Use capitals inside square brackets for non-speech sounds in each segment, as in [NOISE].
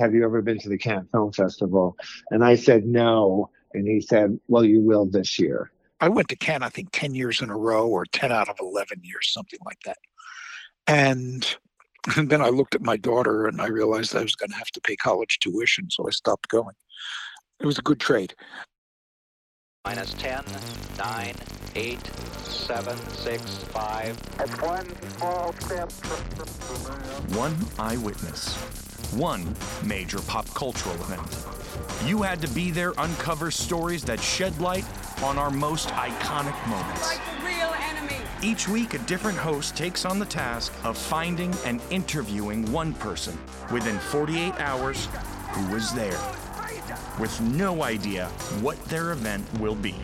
Have you ever been to the Cannes Film Festival? And I said, No. And he said, Well, you will this year. I went to Cannes, I think, 10 years in a row or 10 out of 11 years, something like that. And, and [LAUGHS] then I looked at my daughter and I realized I was going to have to pay college tuition. So I stopped going. It was a good trade. Minus 10, 9, 8, 7, 6, 5. That's one small step. One eyewitness. One major pop cultural event. You had to be there, uncover stories that shed light on our most iconic moments. Like real enemy. Each week, a different host takes on the task of finding and interviewing one person within 48 hours who was there, with no idea what their event will be.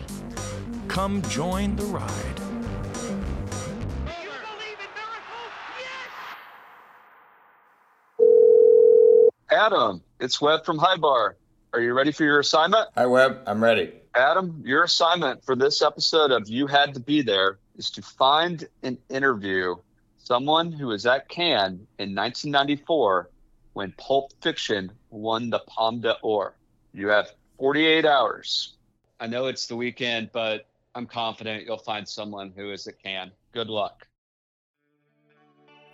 Come join the ride. Adam, it's Web from Hi Barr. Are you ready for your assignment? Hi, Web. I'm ready. Adam, your assignment for this episode of You Had to Be There is to find and interview someone who was at Cannes in 1994 when Pulp Fiction won the Palme d'Or. You have 48 hours. I know it's the weekend, but I'm confident you'll find someone who is at Cannes. Good luck.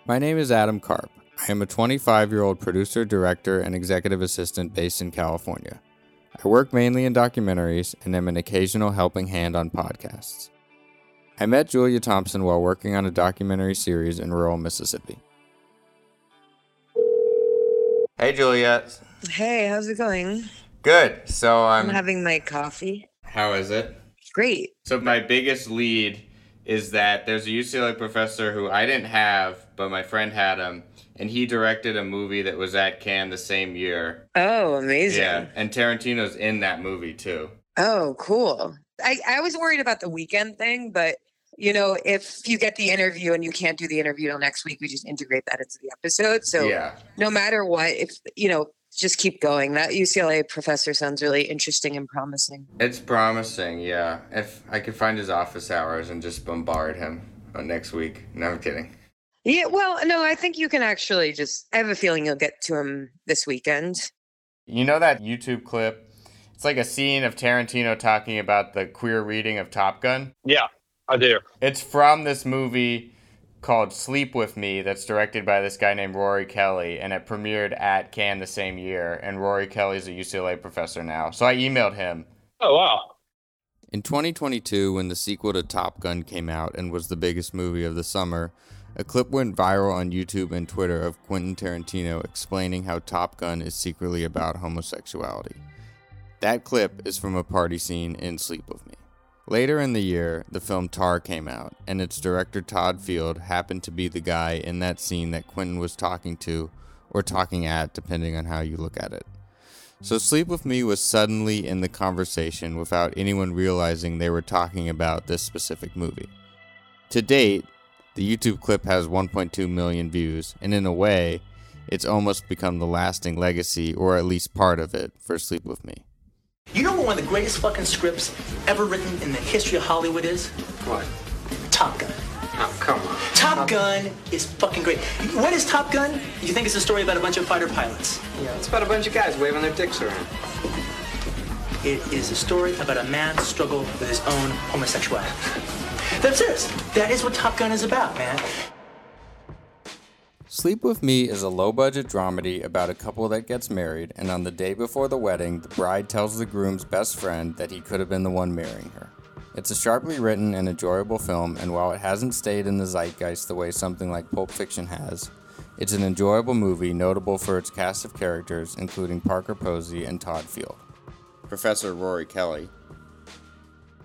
My name is Adam Karp. I am a 25 year old producer, director, and executive assistant based in California. I work mainly in documentaries and am an occasional helping hand on podcasts. I met Julia Thompson while working on a documentary series in rural Mississippi. Hey, Julia. Hey, how's it going? Good. So I'm I'm. having my coffee. How is it? Great. So my biggest lead is that there's a UCLA professor who I didn't have, but my friend had him, and he directed a movie that was at Cannes the same year. Oh, amazing. Yeah, and Tarantino's in that movie too. Oh, cool. I, I was worried about the weekend thing, but you know, if you get the interview and you can't do the interview till next week, we just integrate that into the episode. So yeah, no matter what, if you know, just keep going. That UCLA professor sounds really interesting and promising. it's promising. Yeah, if I could find his office hours and just bombard him next week. No, I'm kidding. Yeah, well, no, I think you can actually just I have a feeling you'll get to him this weekend. You know that YouTube clip? It's like a scene of Tarantino talking about the queer reading of Top Gun. Yeah, I do. It's from this movie called Sleep With Me that's directed by this guy named Rory Kelly and it premiered at Cannes the same year and Rory Kelly's a UCLA professor now. So I emailed him. Oh, wow. In 2022 when the sequel to Top Gun came out and was the biggest movie of the summer, a clip went viral on YouTube and Twitter of Quentin Tarantino explaining how Top Gun is secretly about homosexuality. That clip is from a party scene in Sleep With Me. Later in the year, the film Tar came out, and its director Todd Field happened to be the guy in that scene that Quentin was talking to, or talking at, depending on how you look at it. So Sleep With Me was suddenly in the conversation without anyone realizing they were talking about this specific movie. To date, the YouTube clip has 1.2 million views, and in a way, it's almost become the lasting legacy, or at least part of it, for Sleep With Me. You know what one of the greatest fucking scripts ever written in the history of Hollywood is? What? Top Gun. Oh, come on. Top Gun is fucking great. What is Top Gun? You think it's a story about a bunch of fighter pilots? Yeah, it's about a bunch of guys waving their dicks around. It is a story about a man's struggle with his own homosexuality. That's it. That is what Top Gun is about, man. Sleep With Me is a low budget dramedy about a couple that gets married, and on the day before the wedding, the bride tells the groom's best friend that he could have been the one marrying her. It's a sharply written and enjoyable film, and while it hasn't stayed in the zeitgeist the way something like Pulp Fiction has, it's an enjoyable movie notable for its cast of characters, including Parker Posey and Todd Field. Professor Rory Kelly.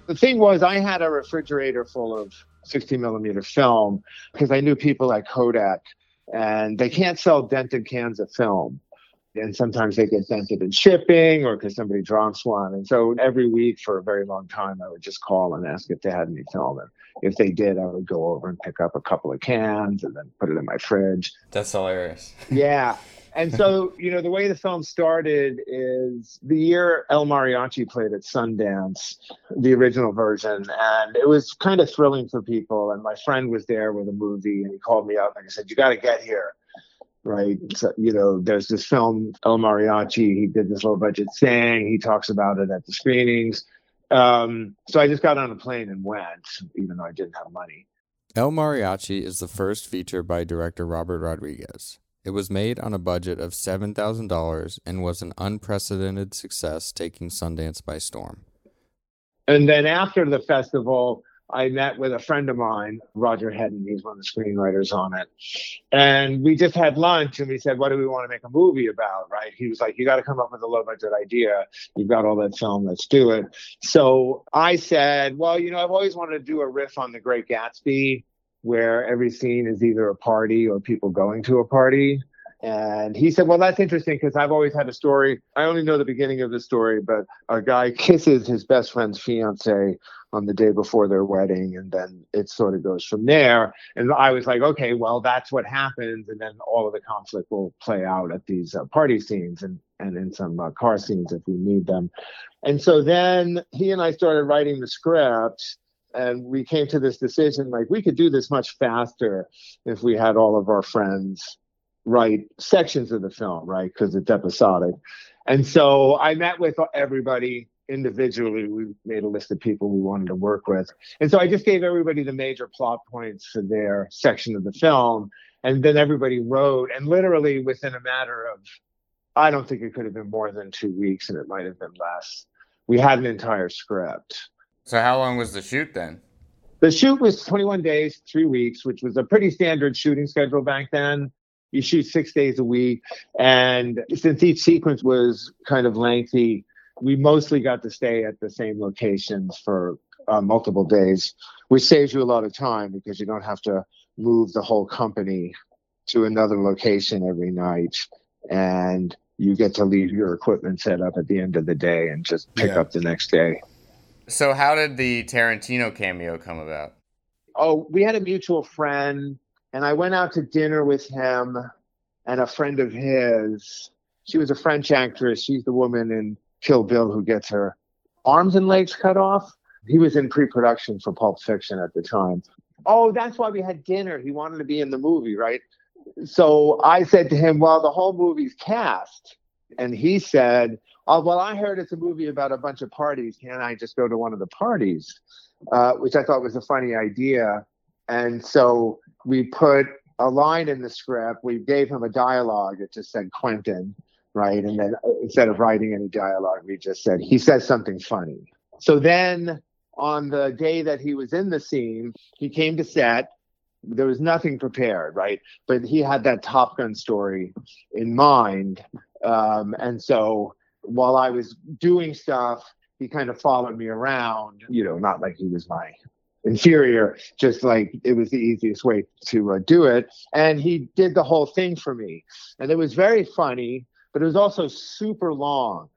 The thing was, I had a refrigerator full of 60 millimeter film because I knew people like Kodak, and they can't sell dented cans of film. And sometimes they get dented in shipping or because somebody drops one. And so every week for a very long time, I would just call and ask if they had any film. And if they did, I would go over and pick up a couple of cans and then put it in my fridge. That's hilarious. Yeah. And so, you know, the way the film started is the year El Mariachi played at Sundance, the original version, and it was kind of thrilling for people. And my friend was there with a movie, and he called me up and he said, "You got to get here." right? So, you know, there's this film, El Mariachi. He did this low budget thing. He talks about it at the screenings. Um, so I just got on a plane and went, even though I didn't have money. El Mariachi is the first feature by director Robert Rodriguez. It was made on a budget of $7,000 and was an unprecedented success, taking Sundance by storm. And then after the festival, I met with a friend of mine, Roger Hedden. He's one of the screenwriters on it. And we just had lunch and we said, What do we want to make a movie about? Right. He was like, You got to come up with a low budget idea. You've got all that film. Let's do it. So I said, Well, you know, I've always wanted to do a riff on The Great Gatsby where every scene is either a party or people going to a party. And he said, Well, that's interesting because I've always had a story. I only know the beginning of the story, but a guy kisses his best friend's fiance on the day before their wedding. And then it sort of goes from there. And I was like, Okay, well, that's what happens. And then all of the conflict will play out at these uh, party scenes and, and in some uh, car scenes if we need them. And so then he and I started writing the script and we came to this decision like we could do this much faster if we had all of our friends write sections of the film right? Because it's episodic. And so i met with everybody individually. We made a list of people we wanted to work with. And so i just gave everybody the major plot points for their section of the film. And then everybody wrote and literally within a matter of i don't think it could have been more than two weeks and it might have been less. We had an entire script So, how long was the shoot then? the shoot was 21 days, three weeks, which was a pretty standard shooting schedule back then. You shoot six days a week. And since each sequence was kind of lengthy, we mostly got to stay at the same locations for uh, multiple days, which saves you a lot of time because you don't have to move the whole company to another location every night. And you get to leave your equipment set up at the end of the day and just pick Yeah. up the next day. So, how did the Tarantino cameo come about? oh, we had a mutual friend, and I went out to dinner with him and a friend of his. She was a French actress. She's the woman in Kill Bill who gets her arms and legs cut off. He was in pre production for Pulp Fiction at the time. Oh, that's why we had dinner. He wanted to be in the movie, right? So I said to him, Well, the whole movie's cast. And he said, Oh, well, I heard it's a movie about a bunch of parties. Can't I just go to one of the parties? uh, which I thought was a funny idea. And so we put a line in the script. We gave him a dialogue. It just said Quentin, right? And then uh, instead of writing any dialogue, we just said he says something funny. So then on the day that he was in the scene, he came to set. There was nothing prepared, right? But he had that Top Gun story in mind. Um, and so while I was doing stuff, he kind of followed me around, you know, not like he was my inferior, just like it was the easiest way to uh, do it. And he did the whole thing for me. And it was very funny, but it was also super long.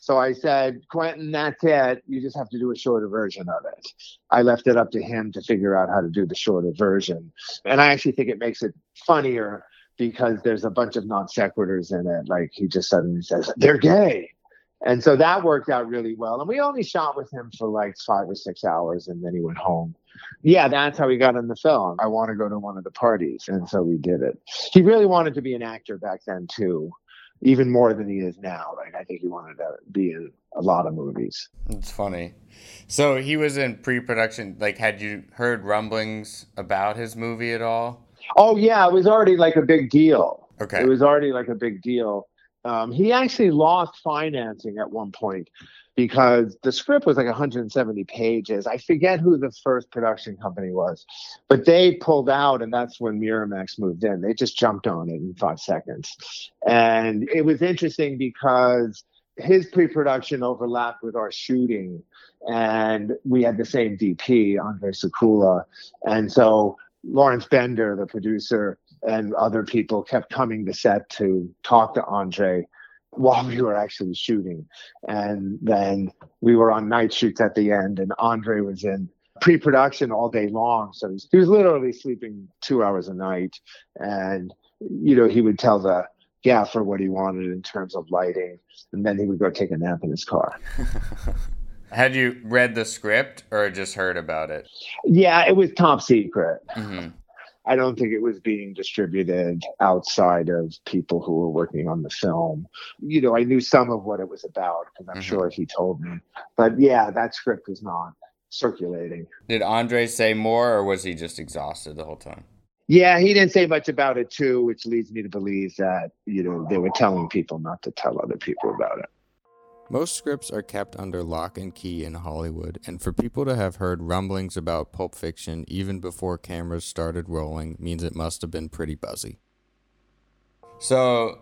So I said, Quentin, that's it. You just have to do a shorter version of it. I left it up to him to figure out how to do the shorter version. And I actually think it makes it funnier because there's a bunch of non sequiturs in it. Like he just suddenly says, they're gay. And so that worked out really well. And we only shot with him for like five or six hours and then he went home. Yeah, that's how he got in the film. I want to go to one of the parties. And so we did it. He really wanted to be an actor back then, too, even more than he is now. Like, I think he wanted to be in a lot of movies. It's funny. So, he was in pre production. Like, had you heard rumblings about his movie at all? Oh, yeah, it was already like a big deal. Okay. It was already like a big deal. Um, he actually lost financing at one point because the script was like 170 pages. I forget who the first production company was, but they pulled out, and that's when Miramax moved in. They just jumped on it in five seconds. And it was interesting because his pre-production overlapped with our shooting and we had the same dp andre Sekula and so lawrence bender the producer and other people kept coming to set to talk to andre while we were actually shooting. And then we were on night shoots at the end and andre was in pre-production all day long. So he was literally sleeping two hours a night. And you know he would tell the gaffer what he wanted in terms of lighting. And then he would go take a nap in his car [LAUGHS] Had you read the script or just heard about it? yeah it was top secret hmm I don't think it was being distributed outside of people who were working on the film. You know, I knew some of what it was about because I'm Mhm. sure he told me. But yeah, that script was not circulating. Did Andre say more, or was he just exhausted the whole time? Yeah, he didn't say much about it too, which leads me to believe that, you know, they were telling people not to tell other people about it. Most scripts are kept under lock and key in Hollywood, and for people to have heard rumblings about Pulp Fiction even before cameras started rolling means it must have been pretty buzzy. So,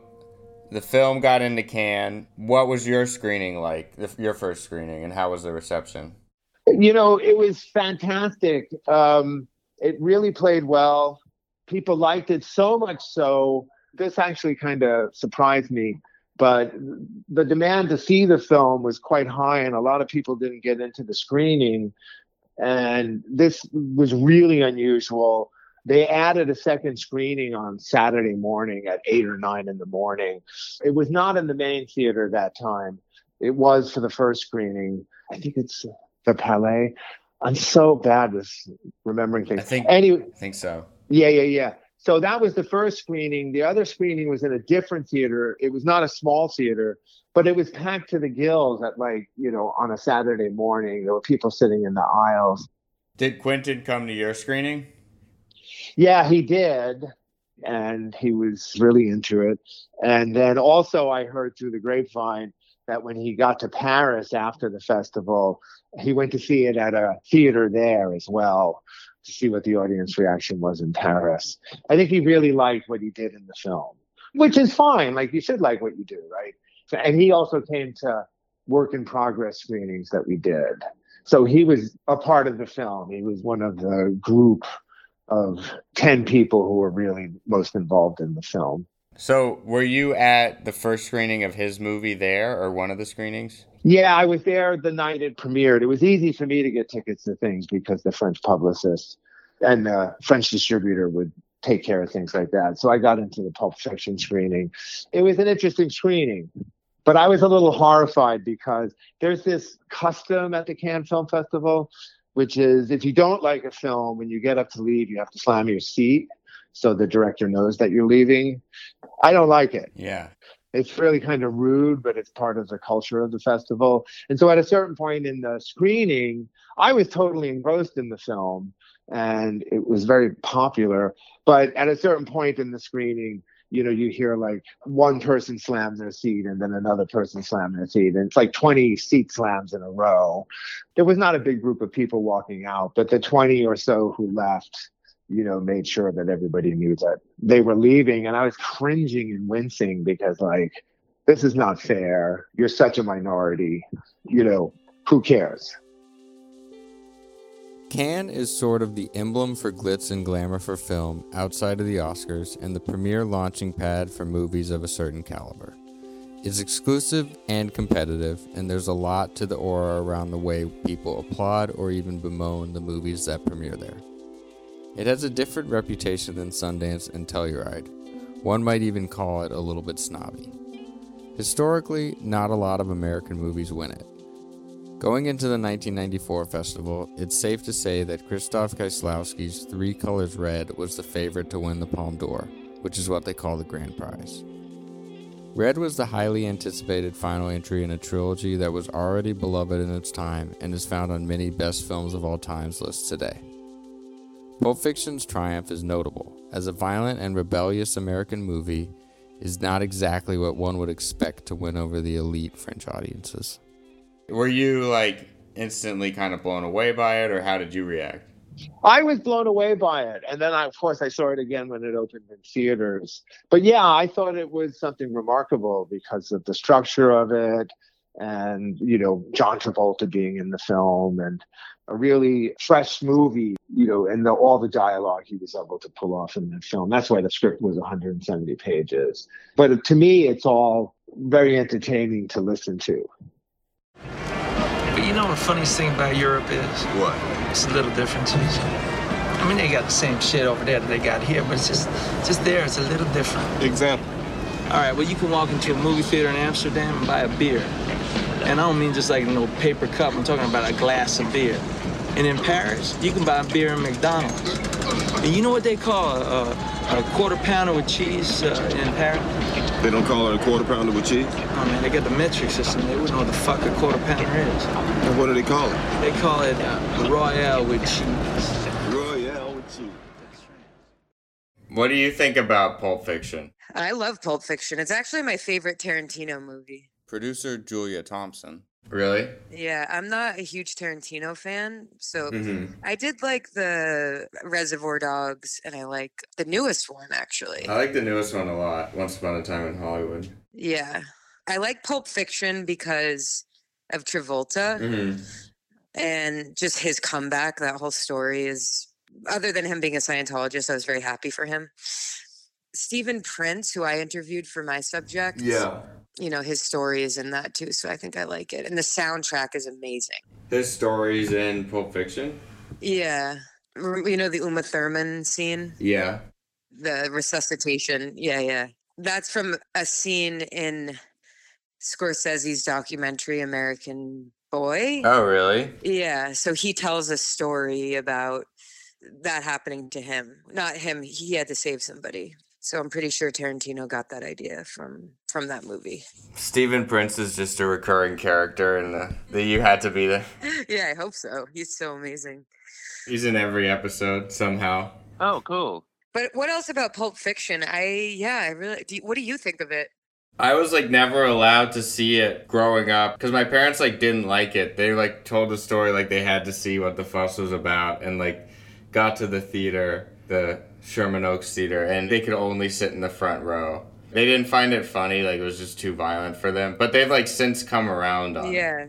the film got into Cannes. What was your screening like, your first screening, and how was the reception? You know, it was fantastic. Um, it really played well. People liked it so much so. This actually kind of surprised me, but the demand to see the film was quite high, and a lot of people didn't get into the screening. And this was really unusual. They added a second screening on Saturday morning at eight or nine in the morning. It was not in the main theater that time. It was for the first screening. I think it's the Palais. I'm so bad with remembering things. I think, Anyway, I think so. yeah, yeah, yeah. So that was the first screening. The other screening was in a different theater. It was not a small theater, but it was packed to the gills at like, you know, on a Saturday morning. There were people sitting in the aisles. Did Quentin come to your screening? Yeah, he did. And he was really into it. And then also, I heard through the grapevine that when he got to Paris after the festival, he went to see it at a theater there as well to see what the audience reaction was in Paris. I think he really liked what he did in the film, which is fine. Like, you should like what you do, right? And he also came to work in progress screenings that we did. So he was a part of the film. He was one of the group of 10 people who were really most involved in the film. So, were you at the first screening of his movie there, or one of the screenings? Yeah, I was there the night it premiered. It was easy for me to get tickets to things because the French publicist and the French distributor would take care of things like that. So I got into the Pulp Fiction screening. It was an interesting screening, but I was a little horrified because there's this custom at the Cannes Film Festival, which is if you don't like a film, when you get up to leave, you have to slam your seat so the director knows that you're leaving. I don't like it Yeah. it's really kind of rude, but it's part of the culture of the festival. And so at a certain point in the screening, I was totally engrossed in the film and it was very popular. But at a certain point in the screening, you know, you hear like one person slam their seat and then another person slam their seat. And it's like 20 seat slams in a row. There was not a big group of people walking out, but the 20 or so who left, you know, made sure that everybody knew that they were leaving. And I was cringing and wincing because, like, this is not fair. You're such a minority. You know, who cares? Cannes is sort of the emblem for glitz and glamour for film outside of the Oscars and the premier launching pad for movies of a certain caliber. It's exclusive and competitive, and there's a lot to the aura around the way people applaud or even bemoan the movies that premiere there. It has a different reputation than Sundance and Telluride. One might even call it a little bit snobby. Historically, not a lot of American movies win it. Going into the 1994 festival, it's safe to say that Krzysztof Kieslowski's Three Colors Red was the favorite to win the Palme d'Or, which is what they call the grand prize. Red was the highly anticipated final entry in a trilogy that was already beloved in its time and is found on many best films of all times lists today. Pulp Fiction's triumph is notable, as a violent and rebellious American movie is not exactly what one would expect to win over the elite French audiences. Were you like instantly kind of blown away by it, or how did you react? I was blown away by it. And then, I, of course, I saw it again when it opened in theaters. But yeah, I thought it was something remarkable because of the structure of it and, you know, John Travolta being in the film and a really fresh movie, you know, and the, all the dialogue he was able to pull off in that film. That's why the script was 170 pages. But to me, it's all very entertaining to listen to. But you know the funniest thing about Europe is? What? It's a little differences. I mean, they got the same shit over there that they got here, but it's just, just there. It's a little different. Example. All right, well, you can walk into a movie theater in Amsterdam and buy a beer. And I don't mean just like no paper cup. I'm talking about a glass of beer. And in Paris, you can buy a beer in McDonald's. And you know what they call a, a, a quarter pounder with cheese uh, in Paris? They don't call it a quarter pounder with cheese? Oh man, they got the metric system. They wouldn't know what the fuck a quarter pounder is. And what do they call it? They call it uh, Royale with cheese. Royale with cheese. What do you think about Pulp Fiction? I love Pulp Fiction. It's actually my favorite Tarantino movie. Producer Julia Thompson. Really? Yeah, I'm not a huge Tarantino fan, so Mhm. I did like the Reservoir Dogs, and I like the newest one actually. I like the newest one a lot. Once Upon a Time in Hollywood. Yeah, I like Pulp Fiction because of Travolta Mhm. and just his comeback. That whole story is, other than him being a Scientologist, I was very happy for him. Steven Prince, who I interviewed for my subject, yeah, you know his story is in that too, so I think I like it, and the soundtrack is amazing. His stories in Pulp Fiction? Yeah. You know the Uma Thurman scene? Yeah. The resuscitation. Yeah, yeah. That's from a scene in Scorsese's documentary American Boy. Oh, really? Yeah. So he tells a story about that happening to him. Not him, he had to save somebody. So I'm pretty sure Tarantino got that idea from from that movie. Steven Prince is just a recurring character and the, the You Had to Be There. [LAUGHS] yeah, I hope so. He's so amazing. He's in every episode somehow. Oh, cool. But what else about Pulp Fiction? I yeah, I really. Do what do you think of it? I was like never allowed to see it growing up because my parents like didn't like it. They like told the story like they had to see what the fuss was about and like got to the theater, the Sherman Oaks Theater, and they could only sit in the front row. They didn't find it funny, like it was just too violent for them. But they've like since come around on it. Yeah.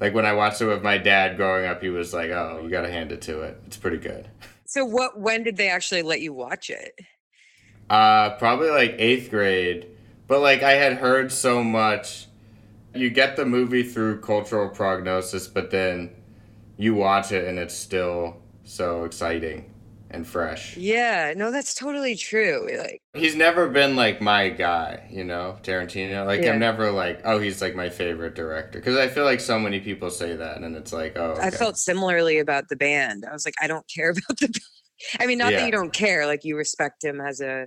Like when I watched it with my dad growing up, he was like, "Oh, you got to hand it to it. It's pretty good." [LAUGHS] So what? When did they actually let you watch it? Uh, probably like eighth grade. But like I had heard so much. You get the movie through cultural prognosis, but then you watch it and it's still so exciting and fresh. Yeah, no, that's totally true. Like, He's never been like my guy, you know, Tarantino. Like Yeah. I'm never like, oh, he's like my favorite director because I feel like so many people say that, and it's like, oh, I felt similarly about the band. I was like, I don't care [LAUGHS] about the. band. I mean, not Yeah. that you don't care, like you respect him as a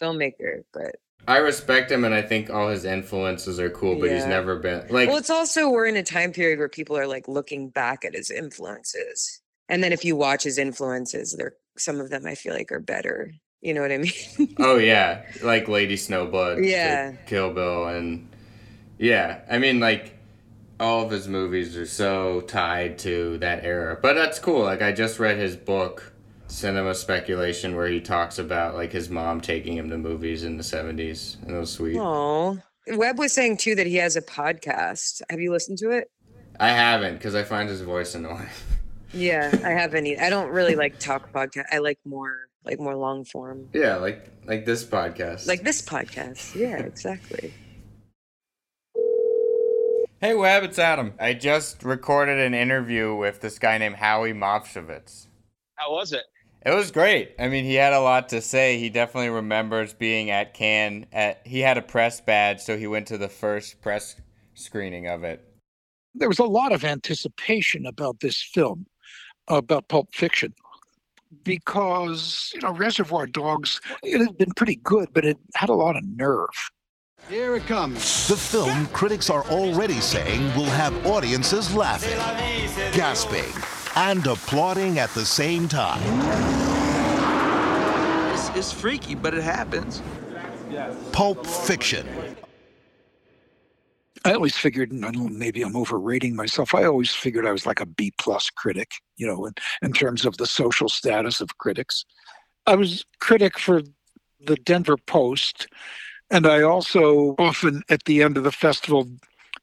filmmaker, but I respect him, and I think all his influences are cool, but he's never been like. well, it's also we're in a time period where people are like looking back at his influences, and then if you watch his influences, they're some of them I feel like are better. You know what I mean? Oh [LAUGHS] yeah, like Lady Snowblood, Yeah. Kill Bill, and yeah, I mean like all of his movies are so tied to that era. But that's cool. Like I just read his book, Cinema Speculation, where he talks about like his mom taking him to movies in the seventies, and it was sweet. Oh, Web was saying too that he has a podcast. Have you listened to it? I haven't because I find his voice annoying. [LAUGHS] Yeah, I haven't. I don't really like talk podcast. I like more like more long form, yeah, like like this podcast. like this podcast. Yeah, [LAUGHS] exactly. Hey Web, it's Adam. I just recorded an interview with this guy named Howie Movshovitz. How was it? It was great. I mean, he had a lot to say. He definitely remembers being at Cannes. At he had a press badge, so he went to the first press screening of it. There was a lot of anticipation about this film, about Pulp Fiction, because, you know, Reservoir Dogs, it had been pretty good, but it had a lot of nerve. Here it comes. The film, critics are already saying, will have audiences laughing, gasping, and applauding at the same time. It's, it's freaky, but it happens. Pulp Fiction. I always figured, and I don't maybe I'm overrating myself. I always figured I was like a B plus critic, you know, in, in terms of the social status of critics. I was critic for the Denver Post, and I also often at the end of the festival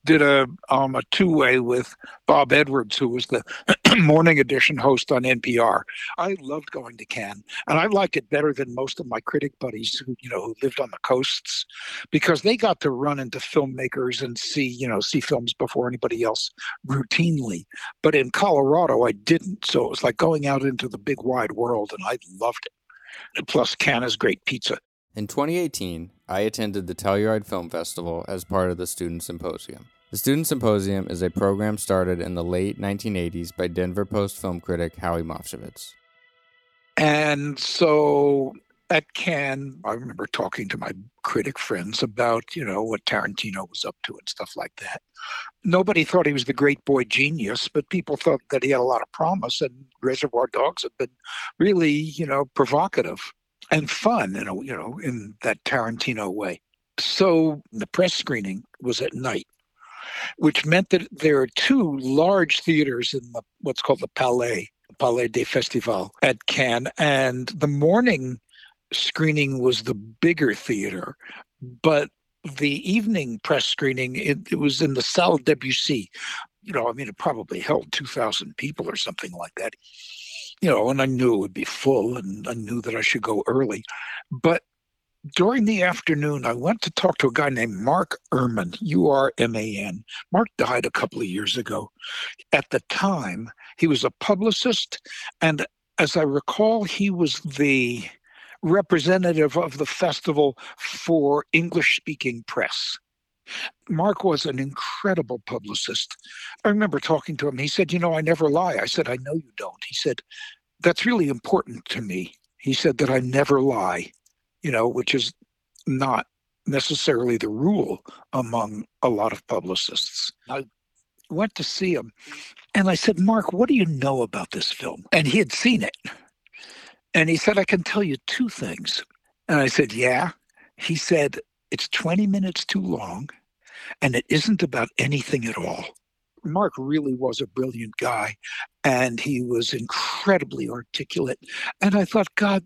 did a um, a two way with Bob Edwards, who was the [CLEARS THROAT] morning edition host on NPR. I loved going to Cannes, and I like it better than most of my critic buddies who you know who lived on the coasts, because they got to run into filmmakers and see you know see films before anybody else routinely. But in Colorado, I didn't, so it was like going out into the big wide world, and I loved it. Plus, Cannes great pizza. In 2018, I attended the Telluride Film Festival as part of the Student Symposium. The Student Symposium is a program started in the late 1980s by Denver Post film critic Howie Movshovitz. And so at Cannes, I remember talking to my critic friends about, you know, what Tarantino was up to and stuff like that. Nobody thought he was the great boy genius, but people thought that he had a lot of promise, and Reservoir Dogs have been really, you know, provocative and fun, you know, you know, in that Tarantino way. So the press screening was at night, which meant that there are two large theaters in the what's called the Palais, Palais des Festivals at Cannes, and the morning screening was the bigger theater, but the evening press screening it, it was in the Salle Debussy. You know, I mean, it probably held two thousand people or something like that. You know, and I knew it would be full, and I knew that I should go early. But during the afternoon, I went to talk to a guy named Mark Urman, U R M A N. Mark died a couple of years ago. At the time, he was a publicist, and as I recall, he was the representative of the festival for English speaking press. Mark was an incredible publicist. I remember talking to him. He said, You know, I never lie. I said, I know you don't. He said, That's really important to me. He said that I never lie, you know, which is not necessarily the rule among a lot of publicists. I went to see him and I said, Mark, what do you know about this film? And he had seen it. And he said, I can tell you two things. And I said, Yeah. He said, It's 20 minutes too long and it isn't about anything at all. Mark really was a brilliant guy and he was incredibly articulate. And I thought, God,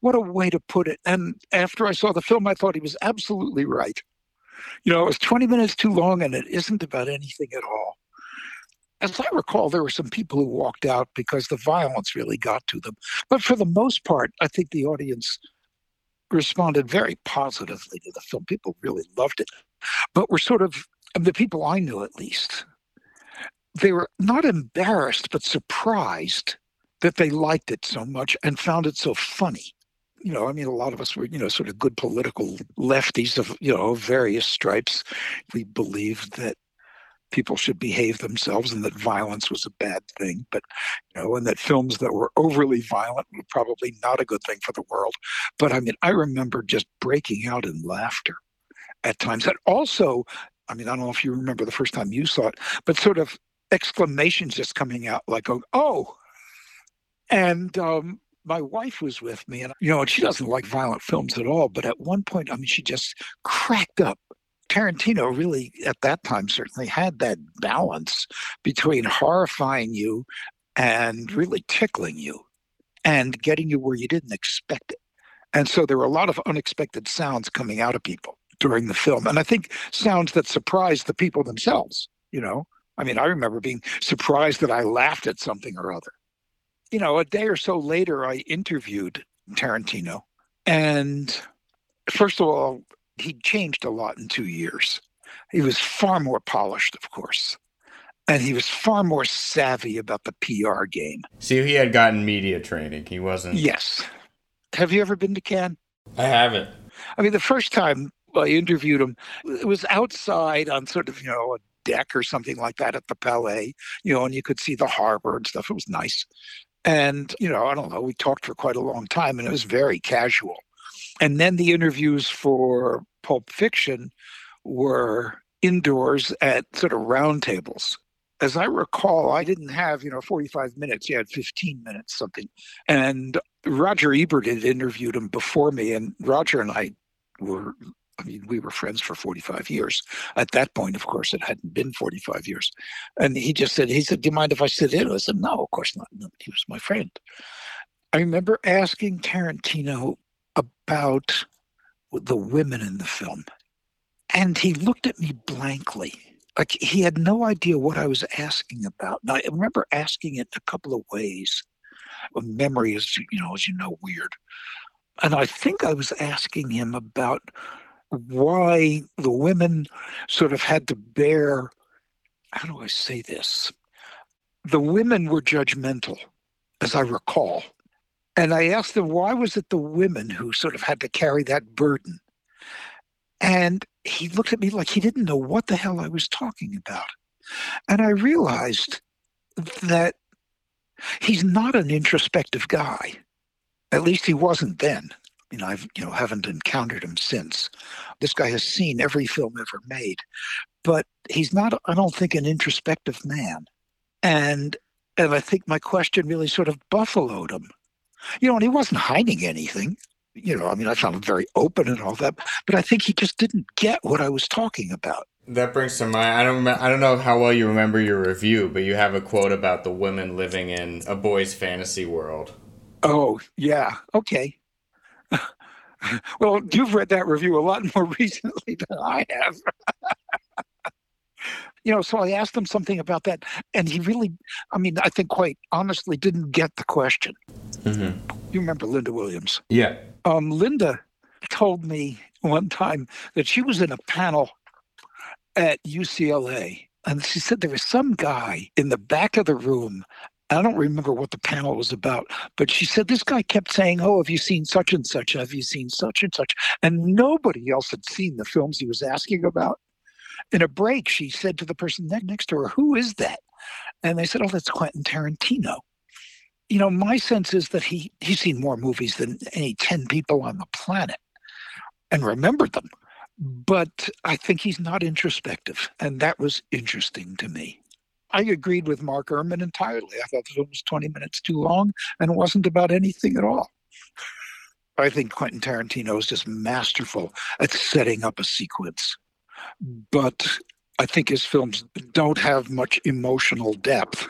what a way to put it. And after I saw the film, I thought he was absolutely right. You know, it was 20 minutes too long and it isn't about anything at all as I recall, there were some people who walked out because the violence really got to them. But for the most part, I think the audience responded very positively to the film. People really loved it. But were sort of, the people I knew at least, they were not embarrassed, but surprised that they liked it so much and found it so funny. You know, I mean, a lot of us were, you know, sort of good political lefties of, you know, various stripes. We believed that people should behave themselves and that violence was a bad thing but you know and that films that were overly violent were probably not a good thing for the world but i mean i remember just breaking out in laughter at times and also i mean i don't know if you remember the first time you saw it but sort of exclamations just coming out like oh and um my wife was with me and you know and she doesn't like violent films at all but at one point i mean she just cracked up Tarantino really, at that time, certainly had that balance between horrifying you and really tickling you and getting you where you didn't expect it. And so there were a lot of unexpected sounds coming out of people during the film. And I think sounds that surprised the people themselves, you know. I mean, I remember being surprised that I laughed at something or other. You know, a day or so later, I interviewed Tarantino. And first of all, he changed a lot in two years. He was far more polished, of course, and he was far more savvy about the PR game. See, he had gotten media training. He wasn't. Yes. Have you ever been to Cannes? I haven't. I mean, the first time I interviewed him, it was outside on sort of, you know, a deck or something like that at the Palais, you know, and you could see the harbor and stuff. It was nice. And, you know, I don't know, we talked for quite a long time and it was very casual. And then the interviews for Pulp Fiction were indoors at sort of round tables. As I recall, I didn't have, you know, 45 minutes. You had 15 minutes, something. And Roger Ebert had interviewed him before me. And Roger and I were, I mean, we were friends for 45 years. At that point, of course, it hadn't been 45 years. And he just said, he said, do you mind if I sit in? I said, no, of course not. He was my friend. I remember asking Tarantino about the women in the film. And he looked at me blankly. Like he had no idea what I was asking about. And I remember asking it a couple of ways. Memory is, you know, as you know, weird. And I think I was asking him about why the women sort of had to bear, how do I say this? The women were judgmental, as I recall. And I asked them, why was it the women who sort of had to carry that burden? And he looked at me like he didn't know what the hell I was talking about. And I realized that he's not an introspective guy. At least he wasn't then. I mean, I've you know haven't encountered him since. This guy has seen every film ever made, but he's not. I don't think an introspective man. And and I think my question really sort of buffaloed him. You know, and he wasn't hiding anything. You know, I mean, I found him very open and all that, but I think he just didn't get what I was talking about. That brings to mind. I don't. I don't know how well you remember your review, but you have a quote about the women living in a boy's fantasy world. Oh yeah. Okay. [LAUGHS] well, you've read that review a lot [LAUGHS] more recently than I have. [LAUGHS] you know, so I asked him something about that, and he really, I mean, I think quite honestly didn't get the question. Mm-hmm. You remember Linda Williams? Yeah. Um, Linda told me one time that she was in a panel at UCLA, and she said there was some guy in the back of the room. I don't remember what the panel was about, but she said this guy kept saying, Oh, have you seen such and such? Have you seen such and such? And nobody else had seen the films he was asking about. In a break, she said to the person next to her, Who is that? And they said, Oh, that's Quentin Tarantino. You know, my sense is that he he's seen more movies than any 10 people on the planet and remembered them. But I think he's not introspective. And that was interesting to me. I agreed with Mark Urman entirely. I thought the film was 20 minutes too long and wasn't about anything at all. I think Quentin Tarantino is just masterful at setting up a sequence. But I think his films don't have much emotional depth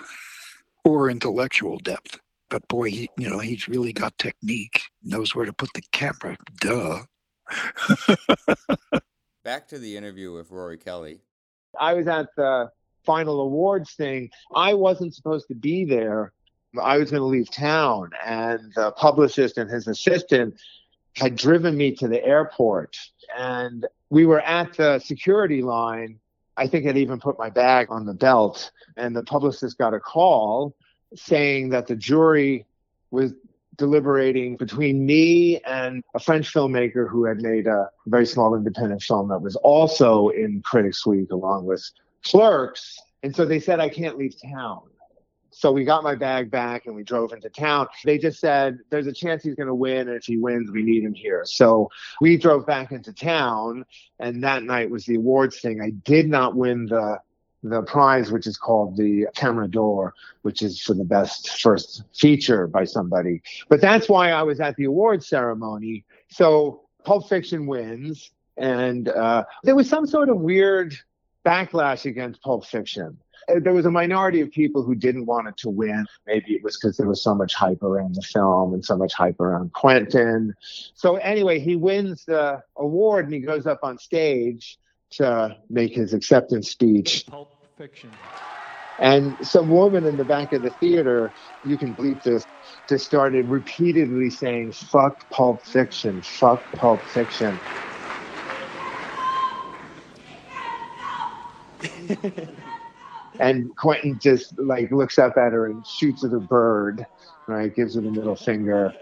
or intellectual depth. But boy, he, you know, he's really got technique, knows where to put the camera. Duh. [LAUGHS] Back to the interview with Rory Kelly. I was at the final awards thing. I wasn't supposed to be there. I was going to leave town, and the publicist and his assistant had driven me to the airport. And we were at the security line. I think I'd even put my bag on the belt. And the publicist got a call saying that the jury was deliberating between me and a French filmmaker who had made a very small independent film that was also in Critics Week along with Clerks. And so they said, I can't leave town. So we got my bag back and we drove into town. They just said, there's a chance he's going to win. And if he wins, we need him here. So we drove back into town. And that night was the awards thing. I did not win the the prize, which is called the Camera d'Or, which is for the best first feature by somebody. But that's why I was at the awards ceremony. So Pulp Fiction wins, and uh, there was some sort of weird backlash against Pulp Fiction. Uh, There was a minority of people who didn't want it to win. Maybe it was because there was so much hype around the film and so much hype around Quentin. So anyway, he wins the award and he goes up on stage to make his acceptance speech. Pulp Fiction. And some woman in the back of the theater, you can bleep this, just started repeatedly saying, fuck Pulp Fiction, fuck Pulp Fiction. [LAUGHS] and Quentin just like looks up at her and shoots at a bird, right? Gives her the middle finger.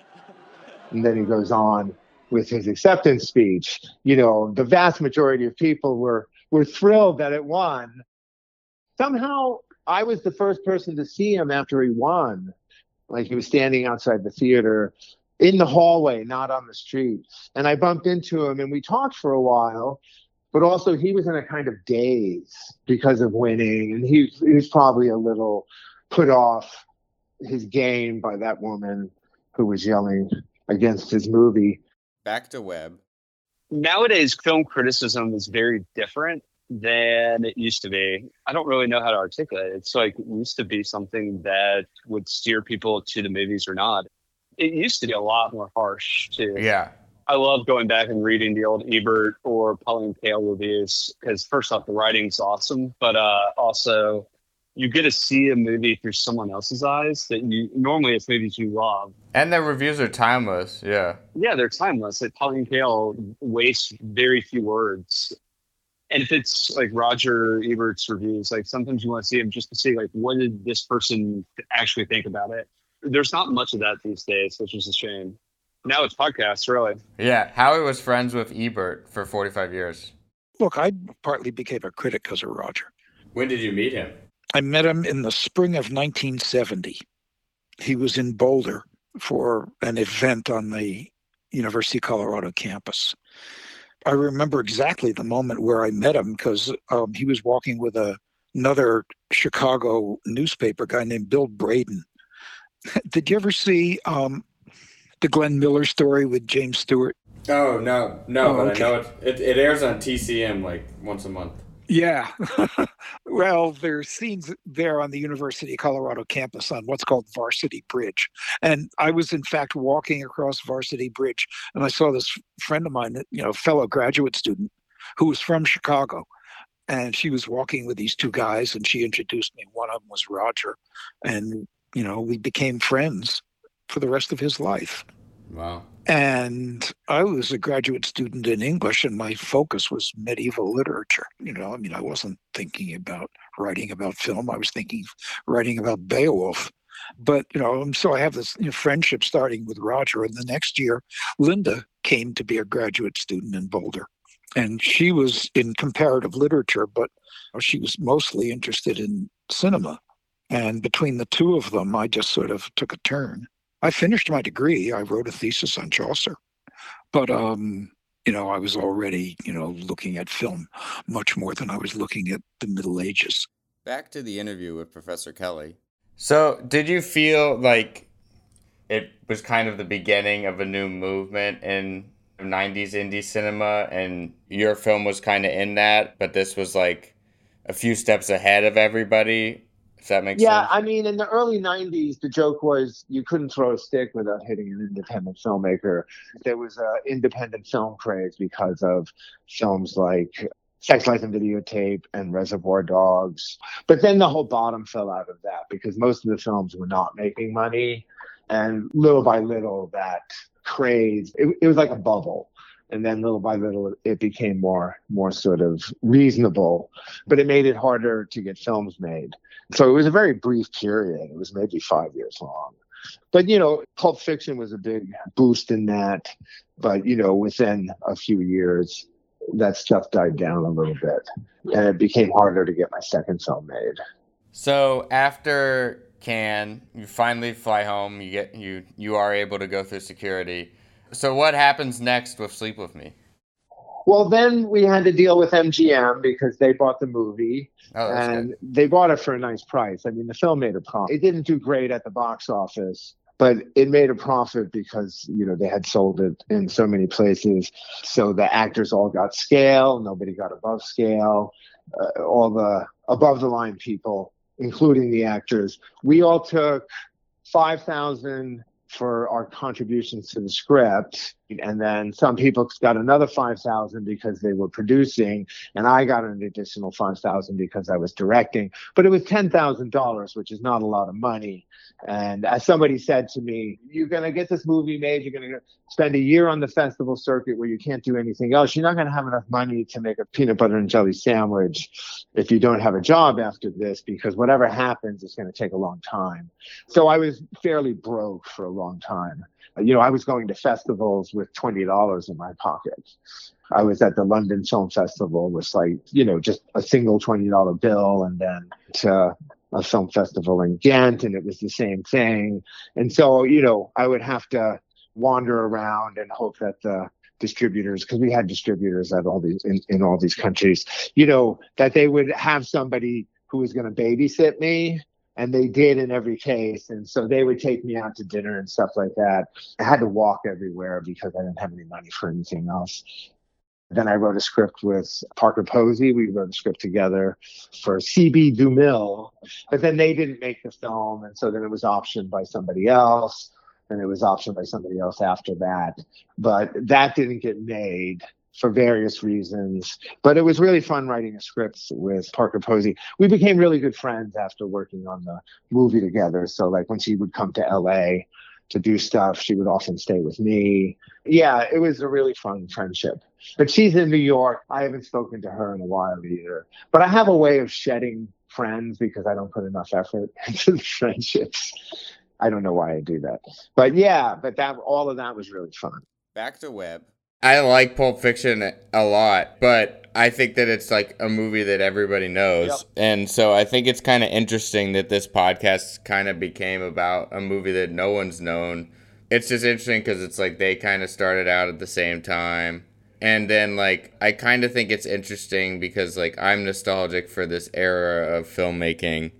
And then he goes on with his acceptance speech. You know, the vast majority of people were were thrilled that it won. Somehow I was the first person to see him after he won. Like he was standing outside the theater in the hallway, not on the street. And I bumped into him and we talked for a while, but also he was in a kind of daze because of winning. And he, he was probably a little put off his game by that woman who was yelling against his movie. Back to Web. Nowadays, film criticism is very different than it used to be. I don't really know how to articulate it. It's like it used to be something that would steer people to the movies or not. It used to be a lot more harsh too. Yeah. I love going back and reading the old Ebert or Pauline Kael reviews because first off, the writing's awesome, but uh, also you get to see a movie through someone else's eyes that you normally it's movies you love. And their reviews are timeless. Yeah. Yeah, they're timeless. Like Pauline Kael wastes very few words. And if it's like Roger Ebert's reviews, like sometimes you want to see them just to see like what did this person actually think about it. There's not much of that these days, which is a shame. Now it's podcasts, really. Yeah, Howie was friends with Ebert for 45 years. Look, I partly became a critic because of Roger. When did you meet him? I met him in the spring of 1970. He was in Boulder for an event on the University of Colorado campus. I remember exactly the moment where I met him because um, he was walking with a, another Chicago newspaper guy named Bill Braden. [LAUGHS] Did you ever see um, the Glenn Miller story with James Stewart? Oh no, no, Oh, but okay. I know it, it. It airs on TCM like once a month. Yeah. [LAUGHS] well, there's scenes there on the University of Colorado campus on what's called Varsity Bridge. And I was, in fact, walking across Varsity Bridge and I saw this friend of mine, you know, fellow graduate student who was from Chicago. And she was walking with these two guys and she introduced me. One of them was Roger. And, you know, we became friends for the rest of his life. Wow. And I was a graduate student in English, and my focus was medieval literature. You know, I mean, I wasn't thinking about writing about film. I was thinking writing about Beowulf. But you know, so I have this you know, friendship starting with Roger, and the next year, Linda came to be a graduate student in Boulder, and she was in comparative literature, but she was mostly interested in cinema. And between the two of them, I just sort of took a turn. I finished my degree. I wrote a thesis on Chaucer, but um, you know, I was already you know looking at film much more than I was looking at the Middle Ages. Back to the interview with Professor Kelly. So, did you feel like it was kind of the beginning of a new movement in 90s indie cinema and your film was kind of in that, but this was like a few steps ahead of everybody? If that makes yeah, sense. I mean, in the early '90s, the joke was you couldn't throw a stick without hitting an independent filmmaker. There was an independent film craze because of films like Sex, Lies, and Videotape and Reservoir Dogs. But then the whole bottom fell out of that because most of the films were not making money, and little by little, that craze it, it was like a bubble and then little by little it became more more sort of reasonable but it made it harder to get films made. So it was a very brief period. It was maybe five years long. But you know pulp fiction was a big boost in that. But you know within a few years that stuff died down a little bit. And it became harder to get my second film made. So after can you finally fly home. You get you you are able to go through security. So what happens next with Sleep with Me? Well, then we had to deal with MGM because they bought the movie Oh, and good. they bought it for a nice price. I mean, the film made a profit. It didn't do great at the box office, but it made a profit because, you know, they had sold it in so many places. So the actors all got scale, nobody got above scale. Uh, all the above the line people, including the actors, we all took 5,000 for our contributions to the script. And then some people got another 5,000 because they were producing. And I got an additional 5,000 because I was directing. But it was $10,000, which is not a lot of money. And as somebody said to me, you're going to get this movie made. You're going to spend a year on the festival circuit where you can't do anything else. You're not going to have enough money to make a peanut butter and jelly sandwich if you don't have a job after this, because whatever happens, it's going to take a long time. So I was fairly broke for a long time. Uh, you know, I was going to festivals with $20 in my pocket. I was at the London Film Festival with like, you know, just a single $20 bill and then to a film festival in Ghent and it was the same thing. And so, you know, I would have to wander around and hope that the distributors, because we had distributors at all these in, in all these countries, you know, that they would have somebody who was going to babysit me. And they did in every case. And so they would take me out to dinner and stuff like that. I had to walk everywhere because I didn't have any money for anything else. Then I wrote a script with Parker Posey. We wrote a script together for CB DeMille, but then they didn't make the film. And so then it was optioned by somebody else. And it was optioned by somebody else after that. But that didn't get made for various reasons. But it was really fun writing a script with Parker Posey. We became really good friends after working on the movie together. So, like, when she would come to LA to do stuff, she would often stay with me. Yeah, it was a really fun friendship. But she's in New York. I haven't spoken to her in a while either. But I have a way of shedding friends because I don't put enough effort [LAUGHS] into the friendships. I don't know why I do that. But yeah, but that all of that was really fun. Back to Web. I like Pulp Fiction a lot, but I think that it's like a movie that everybody knows. Yep. And so I think it's kind of interesting that this podcast kind of became about a movie that no one's known. It's just interesting because it's like they kind of started out at the same time. And then, like, I kind of think it's interesting because, like, I'm nostalgic for this era of filmmaking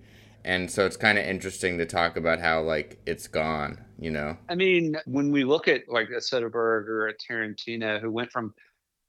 and so it's kind of interesting to talk about how like it's gone you know? I mean when we look at like a soderbergh or a tarantino who went from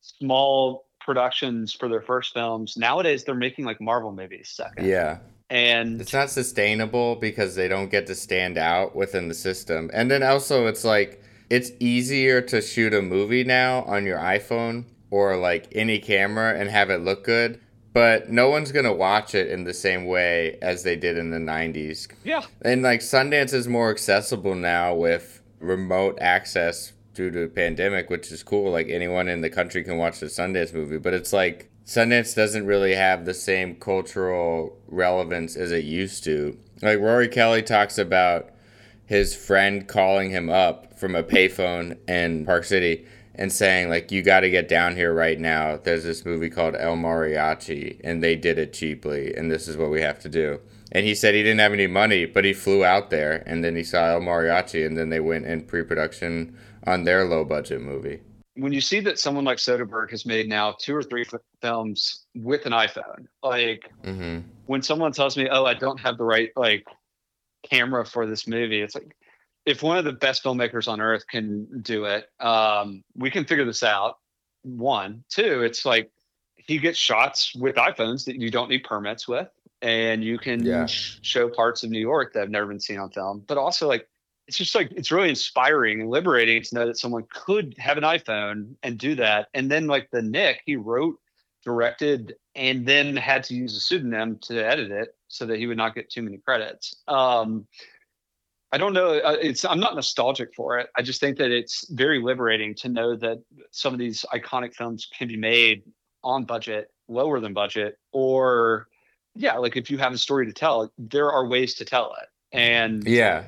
small productions for their first films nowadays they're making like marvel movies second. Yeah. And it's not sustainable because they don't get to stand out within the system. And then also it's like it's easier to shoot a movie now on your iphone or like any camera and have it look good but no one's gonna watch it in the same way as they did in the 90s yeah. And like sundance is more accessible now with remote access due to pandemic which is cool. Like anyone in the country can watch the sundance movie but it's like sundance doesn't really have the same cultural relevance as it used to. Like rory kelly talks about his friend calling him up from a payphone in park city and saying like you got to get down here right now. There's this movie called el mariachi and they did it cheaply and this is what we have to do. And he said he didn't have any money but he flew out there and then he saw el mariachi and then they went in pre-production on their low budget movie. When you see that someone like soderbergh has made now two or three films with an iphone like mm-hmm. when someone tells me oh i don't have the right like camera for this movie it's like if one of the best filmmakers on earth can do it, um, we can figure this out. One, two, it's like he gets shots with iPhones that you don't need permits with, and you can yeah. sh- show parts of New York that have never been seen on film. But also, like, it's just like it's really inspiring and liberating to know that someone could have an iPhone and do that. And then, like the Knick, he wrote, directed, and then had to use a pseudonym to edit it so that he would not get too many credits. Um, I don't know. Uh, it's I'm not nostalgic for it. I just think that it's very liberating to know that some of these iconic films can be made on budget, lower than budget, or yeah, like if you have a story to tell, there are ways to tell it. And yeah,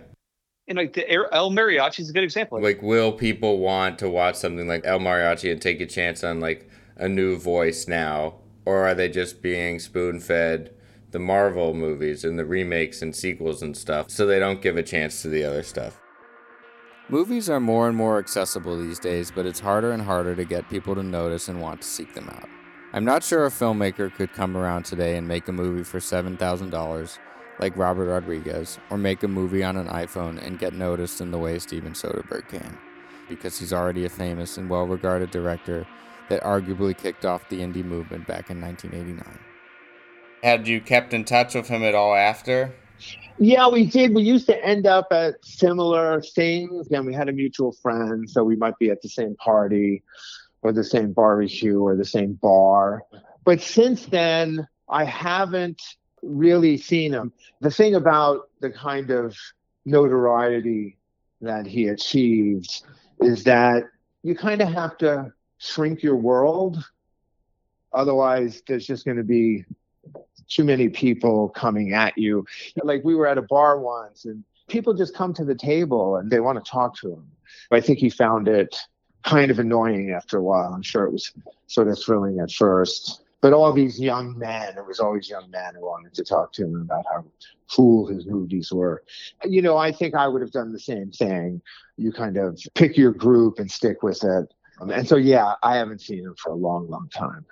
and like the El Mariachi is a good example. Like, will people want to watch something like El Mariachi and take a chance on like a new voice now, or are they just being spoon fed? The Marvel movies and the remakes and sequels and stuff, so they don't give a chance to the other stuff. Movies are more and more accessible these days, but it's harder and harder to get people to notice and want to seek them out. I'm not sure a filmmaker could come around today and make a movie for $7,000 like Robert Rodriguez, or make a movie on an iPhone and get noticed in the way Steven Soderbergh can, because he's already a famous and well regarded director that arguably kicked off the indie movement back in 1989. Had you kept in touch with him at all after? Yeah, we did. We used to end up at similar things. And we had a mutual friend, so we might be at the same party or the same barbecue or the same bar. But since then, I haven't really seen him. The thing about the kind of notoriety that he achieved is that you kind of have to shrink your world. Otherwise, there's just going to be too many people coming at you. Like we were at a bar once and people just come to the table and they want to talk to him. I think he found it kind of annoying after a while. I'm sure it was sort of thrilling at first. But all these young men, it was always young men who wanted to talk to him about how cool his movies were. You know, I think I would have done the same thing. You kind of pick your group and stick with it. And so, yeah, I haven't seen him for a long, long time.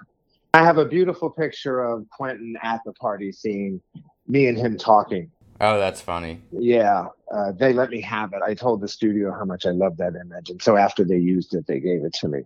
I have a beautiful picture of Quentin at the party seeing me and him talking. Oh, that's funny. Yeah, uh, they let me have it. I told the studio how much I loved that image, and so after they used it, they gave it to me.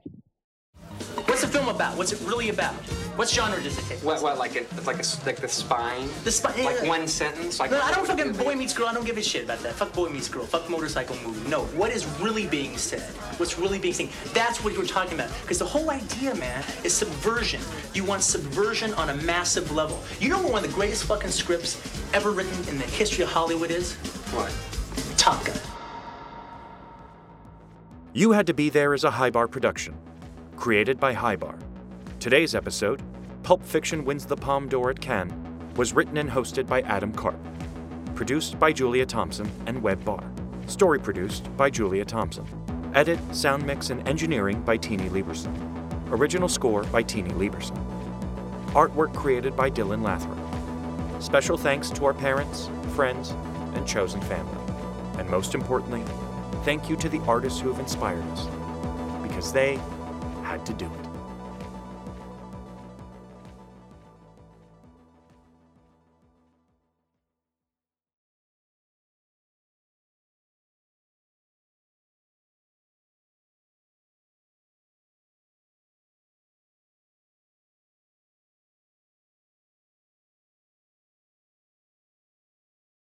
What's the film about? What's it really about? What genre does it take? What, what like it, like a, like the spine? The spine. Like one sentence. Like no, I don't fucking Boy Meets Girl. I don't give a shit about that. Fuck Boy Meets Girl. Fuck motorcycle movie. No, what is really being said? What's really being seen? That's what you were talking about. Because the whole idea, man, is subversion. You want subversion on a massive level. You know what one of the greatest fucking scripts ever written in the history of Hollywood is? What? Top Gun. You Had to Be There is a Hi Barr production, created by Hi Barr. Today's episode, Pulp Fiction Wins the Palme d'Or at Cannes, was written and hosted by Adam Karp. Produced by Julia Thompson and Web Barr. Story produced by Julia Thompson. Edit, sound mix, and engineering by Teeny Lieberson. Original score by Teeny Lieberson. Artwork created by Dylan Lathrop. Special thanks to our parents, friends, and chosen family. And most importantly, thank you to the artists who have inspired us, because they had to do it.